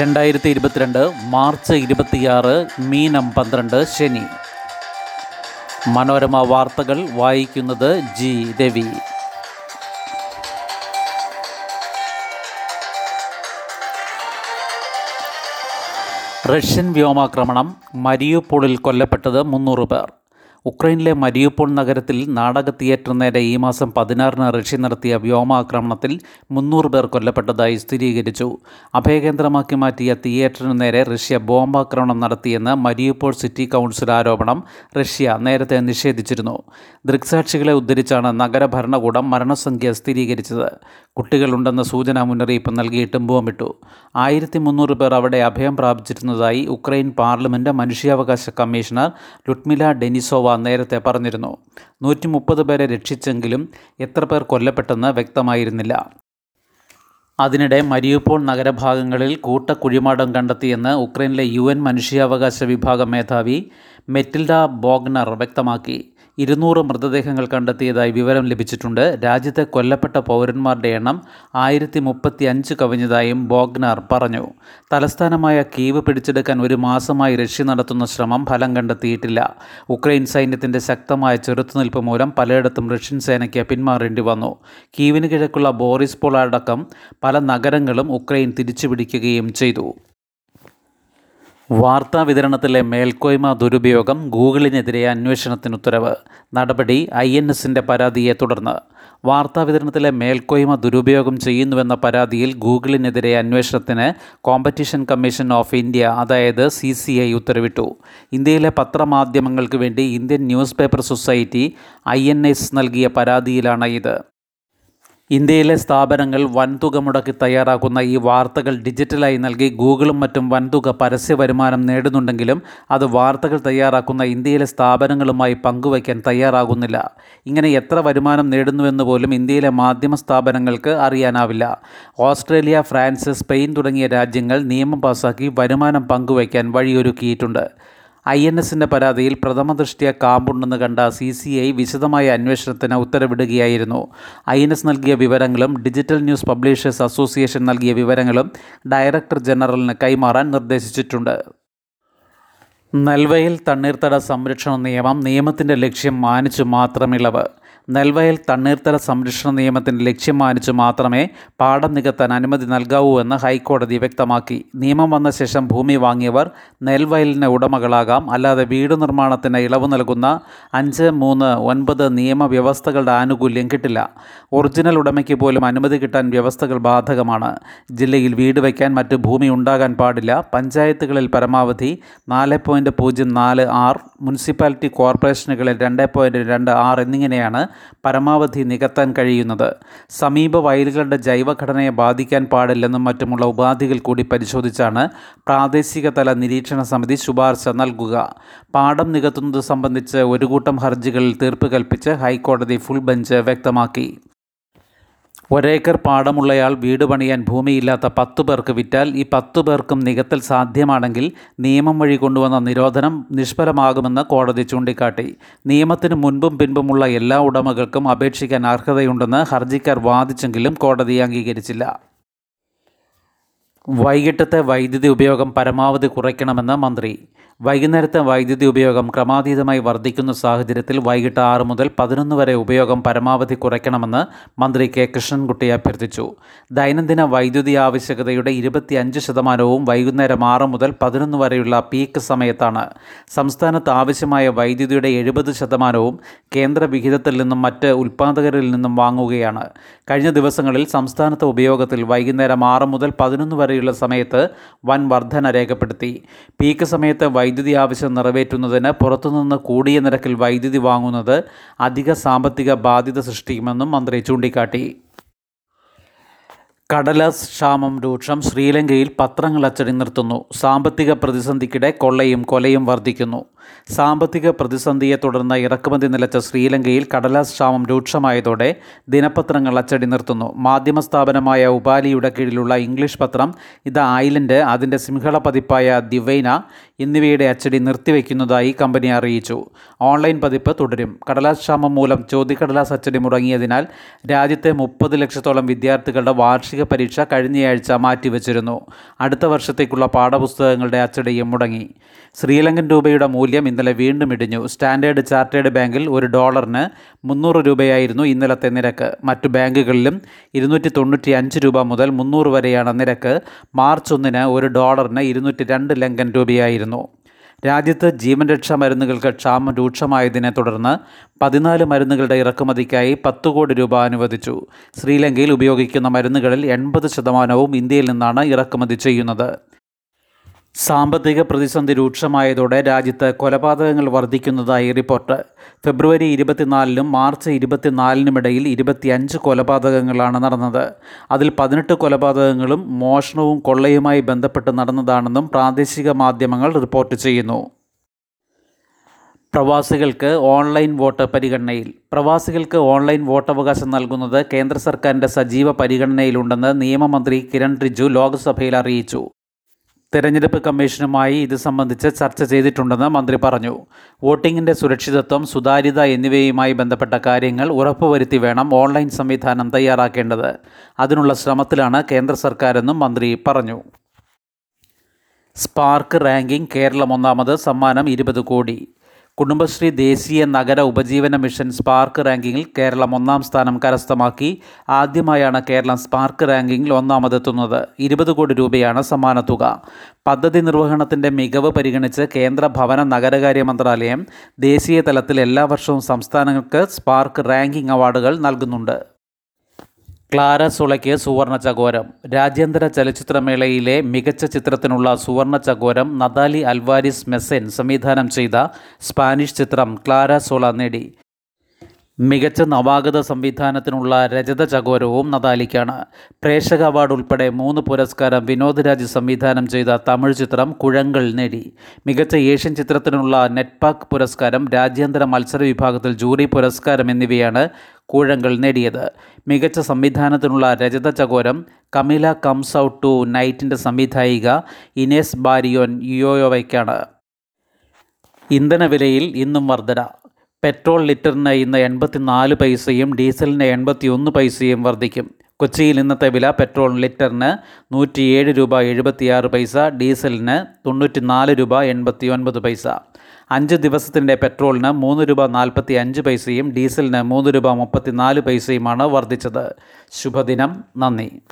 രണ്ടായിരത്തി ഇരുപത്തിരണ്ട് മാർച്ച് ഇരുപത്തിയാറ് മീനം പന്ത്രണ്ട് ശനി. മനോരമ വാർത്തകൾ വായിക്കുന്നത് ജി രവി. റഷ്യൻ വ്യോമാക്രമണം മരിയുപോളിൽ കൊല്ലപ്പെട്ടത് മുന്നൂറ് പേർ. ഉക്രൈനിലെ മരിയുപോൾ നഗരത്തിൽ നാടക തിയേറ്റർ നേരെ ഈ മാസം പതിനാറിന് റഷ്യ നടത്തിയ വ്യോമാക്രമണത്തിൽ മുന്നൂറ് പേർ കൊല്ലപ്പെട്ടതായി സ്ഥിരീകരിച്ചു. അഭയകേന്ദ്രമാക്കി മാറ്റിയ തിയേറ്ററിന് നേരെ റഷ്യ ബോംബാക്രമണം നടത്തിയെന്ന് മരിയുപോൾ സിറ്റി കൗൺസിൽ ആരോപണം റഷ്യ നേരത്തെ നിഷേധിച്ചിരുന്നു. ദൃക്സാക്ഷികളെ ഉദ്ധരിച്ചാണ് നഗര ഭരണകൂടം മരണസംഖ്യ സ്ഥിരീകരിച്ചത്. കുട്ടികളുണ്ടെന്ന സൂചനാ മുന്നറിയിപ്പ് നൽകിയിട്ടും ബോംബിട്ടു ആയിരത്തി മുന്നൂറ് പേർ അവിടെ അഭയം പ്രാപിച്ചിരുന്നതായി ഉക്രൈൻ പാർലമെന്റ് മനുഷ്യാവകാശ കമ്മീഷണർ ലുട്മില ഡെനിസോവ നേരത്തെ പറഞ്ഞിരുന്നു. നൂറ്റി മുപ്പത് പേരെ രക്ഷിച്ചെങ്കിലും എത്ര പേർ കൊല്ലപ്പെട്ടെന്ന് വ്യക്തമായിരുന്നില്ല. അതിനിടെ മരിയുപോൾ നഗരഭാഗങ്ങളിൽ കൂട്ട കുഴിമാടം കണ്ടെത്തിയെന്ന് ഉക്രൈനിലെ യു എൻ മനുഷ്യാവകാശ വിഭാഗം മേധാവി മെറ്റിൽഡ ബോഗ്നർ വ്യക്തമാക്കി. ഇരുന്നൂറ് മൃതദേഹങ്ങൾ കണ്ടെത്തിയതായി വിവരം ലഭിച്ചിട്ടുണ്ട്. രാജ്യത്തെ കൊല്ലപ്പെട്ട പൗരന്മാരുടെ എണ്ണം ആയിരത്തി മുപ്പത്തി അഞ്ച് കവിഞ്ഞതായും ബോഗ്നാർ പറഞ്ഞു. തലസ്ഥാനമായ കീവ് പിടിച്ചെടുക്കാൻ ഒരു മാസമായി റഷ്യ നടത്തുന്ന ശ്രമം ഫലം കണ്ടെത്തിയിട്ടില്ല. ഉക്രൈൻ സൈന്യത്തിന്റെ ശക്തമായ ചെറുത്തുനിൽപ്പ് മൂലം പലയിടത്തും റഷ്യൻ സേനയ്ക്ക് പിന്മാറേണ്ടി വന്നു. കീവിന് കിഴക്കുള്ള ബോറിസ് പോൾ അടക്കം പല നഗരങ്ങളും ഉക്രൈൻ തിരിച്ചുപിടിക്കുകയും ചെയ്തു. വാർത്താ വിതരണത്തിലെ മേൽക്കോയ്മ ദുരുപയോഗം ഗൂഗിളിനെതിരെ അന്വേഷണത്തിന് ഉത്തരവ് നടപടി ഐ എൻ എസിന്റെ പരാതിയെ തുടർന്ന്. വാർത്താ വിതരണത്തിലെ മേൽക്കോയ്മ ദുരുപയോഗം ചെയ്യുന്നുവെന്ന പരാതിയിൽ ഗൂഗിളിനെതിരെ അന്വേഷണത്തിന് കോമ്പറ്റീഷൻ കമ്മീഷൻ ഓഫ് ഇന്ത്യ അതായത് സി സി ഐ ഉത്തരവിട്ടു. ഇന്ത്യയിലെ പത്രമാധ്യമങ്ങൾക്ക് വേണ്ടി Indian newspaper society I N S നൽകിയ പരാതിയിലാണ് ഇത്. ഇന്ത്യയിലെ സ്ഥാപനങ്ങൾ വൻതുക മുടക്കി തയ്യാറാക്കുന്ന ഈ വാർത്തകൾ ഡിജിറ്റലായി നൽകി ഗൂഗിളും മറ്റും വൻതുക പരസ്യ വരുമാനം നേടുന്നുണ്ടെങ്കിലും അത് വാർത്തകൾ തയ്യാറാക്കുന്ന ഇന്ത്യയിലെ സ്ഥാപനങ്ങളുമായി പങ്കുവയ്ക്കാൻ തയ്യാറാകുന്നില്ല. ഇങ്ങനെ എത്ര വരുമാനം നേടുന്നുവെന്ന് പോലും ഇന്ത്യയിലെ മാധ്യമ സ്ഥാപനങ്ങൾക്ക് അറിയാനാവില്ല. ഓസ്ട്രേലിയ ഫ്രാൻസ് സ്പെയിൻ തുടങ്ങിയ രാജ്യങ്ങൾ നിയമം പാസാക്കി വരുമാനം പങ്കുവയ്ക്കാൻ വഴിയൊരുക്കിയിട്ടുണ്ട്. ഐ എൻ എസിന്റെ പരാതിയിൽ പ്രഥമ ദൃഷ്ടിയ കാമ്പുണ്ടെന്ന് കണ്ട സി സി ഐ വിശദമായ അന്വേഷണത്തിന് ഉത്തരവിടുകയായിരുന്നു. ഐ എൻ എസ് നൽകിയ വിവരങ്ങളും ഡിജിറ്റൽ ന്യൂസ് പബ്ലിഷേഴ്സ് അസോസിയേഷൻ നൽകിയ വിവരങ്ങളും ഡയറക്ടർ ജനറലിന് കൈമാറാൻ നിർദ്ദേശിച്ചിട്ടുണ്ട്. നൽവയിൽ തണ്ണീർത്തട സംരക്ഷണ നിയമം നിയമത്തിന്റെ ലക്ഷ്യം മാനിച്ചു മാത്രം ഇളവ് നെൽവയൽ തണ്ണീർത്തല സംരക്ഷണ നിയമത്തിന്റെ ലക്ഷ്യം മാനിച്ചു മാത്രമേ പാടം നികത്താൻ അനുമതി നൽകാവൂ എന്ന് ഹൈക്കോടതി വ്യക്തമാക്കി. നിയമം വന്ന ശേഷം ഭൂമി വാങ്ങിയവർ നെൽവയലിന് ഉടമകളാകാം. അല്ലാതെ വീട് നിർമ്മാണത്തിന് ഇളവ് നൽകുന്ന അഞ്ച് മൂന്ന് ഒൻപത് നിയമവ്യവസ്ഥകളുടെ ആനുകൂല്യം കിട്ടില്ല. ഒറിജിനൽ ഉടമയ്ക്ക് പോലും അനുമതി കിട്ടാൻ വ്യവസ്ഥകൾ ബാധകമാണ്. ജില്ലയിൽ വീട് വയ്ക്കാൻ മറ്റ് ഭൂമി ഉണ്ടാകാൻ പാടില്ല. പഞ്ചായത്തുകളിൽ പരമാവധി നാല് പോയിന്റ് പൂജ്യം നാല് ആർ മുനിസിപ്പാലിറ്റി കോർപ്പറേഷനുകളിൽ രണ്ട് പോയിന്റ് രണ്ട് ആർ എന്നിങ്ങനെയാണ് പരമാവധി നികത്താൻ കഴിയുന്നത്. സമീപ വയലുകളുടെ ജൈവഘടനയെ ബാധിക്കാൻ പാടില്ലെന്നും മറ്റുമുള്ള ഉപാധികൾ കൂടി പരിശോധിച്ചാണ് പ്രാദേശിക തല നിരീക്ഷണ സമിതി ശുപാർശ നൽകുക. പാടം നികത്തുന്നത് സംബന്ധിച്ച് ഒരു കൂട്ടം ഹർജികളിൽ തീർപ്പ് കൽപ്പിച്ച് ഹൈക്കോടതി ഫുൾ ബെഞ്ച് വ്യക്തമാക്കി. ഒരേക്കർ പാടമുള്ളയാൾ വീട് പണിയാൻ ഭൂമിയില്ലാത്ത പത്തു പേർക്ക് വിറ്റാൽ ഈ പത്തു പേർക്കും നികത്തൽ സാധ്യമാണെങ്കിൽ നിയമം വഴി കൊണ്ടുവന്ന നിരോധനം നിഷ്ഫലമാകുമെന്ന് കോടതി ചൂണ്ടിക്കാട്ടി. നിയമത്തിന് മുൻപും പിൻപുമുള്ള എല്ലാ ഉടമകൾക്കും അപേക്ഷിക്കാൻ അർഹതയുണ്ടെന്ന് ഹർജിക്കാർ വാദിച്ചെങ്കിലും കോടതി അംഗീകരിച്ചില്ല. വൈകിട്ടത്തെ വൈദ്യുതി ഉപയോഗം പരമാവധി കുറയ്ക്കണമെന്ന് മന്ത്രി. വൈകുന്നേരത്തെ വൈദ്യുതി ഉപയോഗം ക്രമാതീതമായി വർദ്ധിക്കുന്ന സാഹചര്യത്തിൽ വൈകിട്ട് ആറ് മുതൽ പതിനൊന്ന് വരെ ഉപയോഗം പരമാവധി കുറയ്ക്കണമെന്ന് മന്ത്രി കെ. കൃഷ്ണൻകുട്ടി അഭ്യർത്ഥിച്ചു. ദൈനംദിന വൈദ്യുതി ആവശ്യകതയുടെ ഇരുപത്തിയഞ്ച് ശതമാനവും വൈകുന്നേരം ആറ് മുതൽ പതിനൊന്ന് വരെയുള്ള പീക്ക് സമയത്താണ്. സംസ്ഥാനത്ത് ആവശ്യമായ വൈദ്യുതിയുടെ എഴുപത് ശതമാനവും കേന്ദ്ര വിഹിതത്തിൽ നിന്നും മറ്റ് ഉൽപ്പാദകരിൽ നിന്നും വാങ്ങുകയാണ്. കഴിഞ്ഞ ദിവസങ്ങളിൽ സംസ്ഥാനത്തെ ഉപയോഗത്തിൽ വൈകുന്നേരം ആറ് മുതൽ പതിനൊന്ന് വരെയുള്ള സമയത്ത് വൻ വർധന രേഖപ്പെടുത്തി. പീക്ക് സമയത്ത് വൈദ്യുതി ആവശ്യം നിറവേറ്റുന്നതിന് പുറത്തുനിന്ന് കൂടിയ നിരക്കിൽ വൈദ്യുതി വാങ്ങുന്നത് അധിക സാമ്പത്തിക ബാധ്യത സൃഷ്ടിക്കുമെന്നും മന്ത്രി ചൂണ്ടിക്കാട്ടി. കടലാസ് ക്ഷാമം രൂക്ഷം ശ്രീലങ്കയിൽ പത്രങ്ങൾ അച്ചടി നിർത്തുന്നു. സാമ്പത്തിക പ്രതിസന്ധിക്കിടെ കൊള്ളയും കൊലയും വർദ്ധിക്കുന്നു. സാമ്പത്തിക പ്രതിസന്ധിയെ തുടർന്ന് ഇറക്കുമതി നിലച്ച ശ്രീലങ്കയിൽ കടലാസ് ക്ഷാമം രൂക്ഷമായതോടെ ദിനപത്രങ്ങൾ അച്ചടി നിർത്തുന്നു. മാധ്യമ സ്ഥാപനമായ ഉപാലിയുടെ കീഴിലുള്ള ഇംഗ്ലീഷ് പത്രം ഇത് ഐലൻഡ് അതിന്റെ സിംഹള പതിപ്പായ ദിവൈന എന്നിവയുടെ അച്ചടി നിർത്തിവെക്കുന്നതായി കമ്പനി അറിയിച്ചു. ഓൺലൈൻ പതിപ്പ് തുടരും. കടലാസ് ക്ഷാമം മൂലം ചോദ്യക്കടലാസ് അച്ചടി മുടങ്ങിയതിനാൽ രാജ്യത്തെ മുപ്പത് ലക്ഷത്തോളം വിദ്യാർത്ഥികളുടെ വാർഷിക പരീക്ഷ കഴിഞ്ഞയാഴ്ച മാറ്റിവെച്ചിരുന്നു. അടുത്ത വർഷത്തേക്കുള്ള പാഠപുസ്തകങ്ങളുടെ അച്ചടിയും മുടങ്ങി. ശ്രീലങ്കൻ രൂപയുടെ മൂല്യം ഇന്നലെ വീണ്ടും ഇടിഞ്ഞു. സ്റ്റാൻഡേർഡ് ചാർട്ടേഡ് ബാങ്കിൽ ഒരു ഡോളറിന് മുന്നൂറ് രൂപയായിരുന്നു ഇന്നലത്തെ നിരക്ക്. മറ്റു ബാങ്കുകളിലും ഇരുന്നൂറ്റി തൊണ്ണൂറ്റി അഞ്ച് രൂപ മുതൽ മുന്നൂറ് വരെയാണ് നിരക്ക്. മാർച്ച് ഒന്നിന് ഒരു ഡോളറിന് ഇരുന്നൂറ്റി രണ്ട് ലങ്കൻ രൂപയായിരുന്നു. രാജ്യത്ത് ജീവൻ രക്ഷാ മരുന്നുകൾക്ക് ക്ഷാമം രൂക്ഷമായതിനെ തുടർന്ന് പതിനാല് മരുന്നുകളുടെ ഇറക്കുമതിക്കായി പത്ത് കോടി രൂപ അനുവദിച്ചു. ശ്രീലങ്കയിൽ ഉപയോഗിക്കുന്ന മരുന്നുകളിൽ എൺപത് ശതമാനവും ഇന്ത്യയിൽ നിന്നാണ് ഇറക്കുമതി ചെയ്യുന്നത്. സാമ്പത്തിക പ്രതിസന്ധി രൂക്ഷമായതോടെ രാജ്യത്ത് കൊലപാതകങ്ങൾ വർദ്ധിക്കുന്നതായി റിപ്പോർട്ട്. ഫെബ്രുവരി ഇരുപത്തിനാലിനും മാർച്ച് ഇരുപത്തിനാലിനുമിടയിൽ ഇരുപത്തിയഞ്ച് കൊലപാതകങ്ങളാണ് നടന്നത്. അതിൽ പതിനെട്ട് കൊലപാതകങ്ങളും മോഷണവും കൊള്ളയുമായി ബന്ധപ്പെട്ട് നടന്നതാണെന്നും പ്രാദേശിക മാധ്യമങ്ങൾ റിപ്പോർട്ട് ചെയ്യുന്നു. പ്രവാസികൾക്ക് ഓൺലൈൻ വോട്ട് പരിഗണനയിൽ. പ്രവാസികൾക്ക് ഓൺലൈൻ വോട്ടവകാശം നൽകുന്നത് കേന്ദ്ര സർക്കാരിന്റെ സജീവ പരിഗണനയിലുണ്ടെന്ന് നിയമമന്ത്രി കിരൺ റിജു ലോക്സഭയിൽ അറിയിച്ചു. തെരഞ്ഞെടുപ്പ് കമ്മീഷനുമായി ഇത് സംബന്ധിച്ച് ചർച്ച ചെയ്തിട്ടുണ്ടെന്ന് മന്ത്രി പറഞ്ഞു. വോട്ടിംഗിന്റെ സുരക്ഷിതത്വം സുതാര്യത എന്നിവയുമായി ബന്ധപ്പെട്ട കാര്യങ്ങൾ ഉറപ്പുവരുത്തി വേണം ഓൺലൈൻ സംവിധാനം തയ്യാറാക്കേണ്ടത്. അതിനുള്ള ശ്രമത്തിലാണ് കേന്ദ്ര സർക്കാരെന്നും മന്ത്രി പറഞ്ഞു. സ്പാർക്ക് റാങ്കിംഗ് കേരളം ഒന്നാമത് സമ്മാനം ഇരുപത് കോടി. കുടുംബശ്രീ ദേശീയ നഗര ഉപജീവന മിഷൻ സ്പാർക്ക് റാങ്കിങ്ങിൽ കേരളം ഒന്നാം സ്ഥാനം കരസ്ഥമാക്കി. ആദ്യമായാണ് കേരളം സ്പാർക്ക് റാങ്കിങ്ങിൽ ഒന്നാമതെത്തുന്നത്. ഇരുപത് കോടി രൂപയാണ് സമ്മാന തുക. പദ്ധതി നിർവഹണത്തിന്റെ മികവ് പരിഗണിച്ച് കേന്ദ്ര ഭവന നഗരകാര്യ മന്ത്രാലയം ദേശീയ തലത്തിൽ എല്ലാ വർഷവും സംസ്ഥാനങ്ങൾക്ക് സ്പാർക്ക് റാങ്കിംഗ് അവാർഡുകൾ നൽകുന്നുണ്ട്. ക്ലാര സുളയ്ക്ക് സുവർണ ചകോരം. രാജ്യാന്തര ചലച്ചിത്രമേളയിലെ മികച്ച ചിത്രത്തിനുള്ള സുവർണ ചകോരം നദാലി അൽവാരിസ് മെസ്സൻ സംവിധാനം ചെയ്ത സ്പാനിഷ് ചിത്രം ക്ലാര സോള നേടി. മികച്ച നവാഗത സംവിധാനത്തിനുള്ള രജത ചകോരവും നദാലിക്കാണ്. പ്രേക്ഷക അവാർഡ് ഉൾപ്പെടെ മൂന്ന് പുരസ്കാരം വിനോദ് രാജ് സംവിധാനം ചെയ്ത തമിഴ് ചിത്രം കുഴങ്ങൾ നേടി. മികച്ച ഏഷ്യൻ ചിത്രത്തിനുള്ള നെറ്റ്പാക് പുരസ്കാരം രാജ്യാന്തര മത്സര വിഭാഗത്തിൽ ജൂറി പുരസ്കാരം എന്നിവയാണ് കൂഴങ്ങൾ നേടിയത്. മികച്ച സംവിധാനത്തിനുള്ള രജത ചകോരം കമില കംസ് ഔട്ട് ടു നൈറ്റിന്റെ സംവിധായിക ഇനേസ് ബാരിയോൻ യുയോയോവയ്ക്കാണ് ഇന്ധനവിലയിൽ ഇന്നും വർധന. പെട്രോൾ ലിറ്ററിന് ഇന്ന് എൺപത്തിനാല് പൈസയും ഡീസലിന് എൺപത്തിയൊന്ന് പൈസയും വർദ്ധിക്കും. കൊച്ചിയിൽ ഇന്നത്തെ വില പെട്രോൾ ലിറ്ററിന് നൂറ്റിയേഴ് രൂപ എഴുപത്തിയാറ് പൈസ ഡീസലിന് തൊണ്ണൂറ്റിനാല് രൂപ എൺപത്തി ഒൻപത് പൈസ. അഞ്ച് ദിവസത്തിന്റെ പെട്രോളിന് മൂന്ന് രൂപ നാൽപ്പത്തി അഞ്ച് പൈസയും ഡീസലിന് മൂന്ന് രൂപ മുപ്പത്തിനാല് പൈസയുമാണ് വർദ്ധിച്ചത്. ശുഭദിനം. നന്ദി.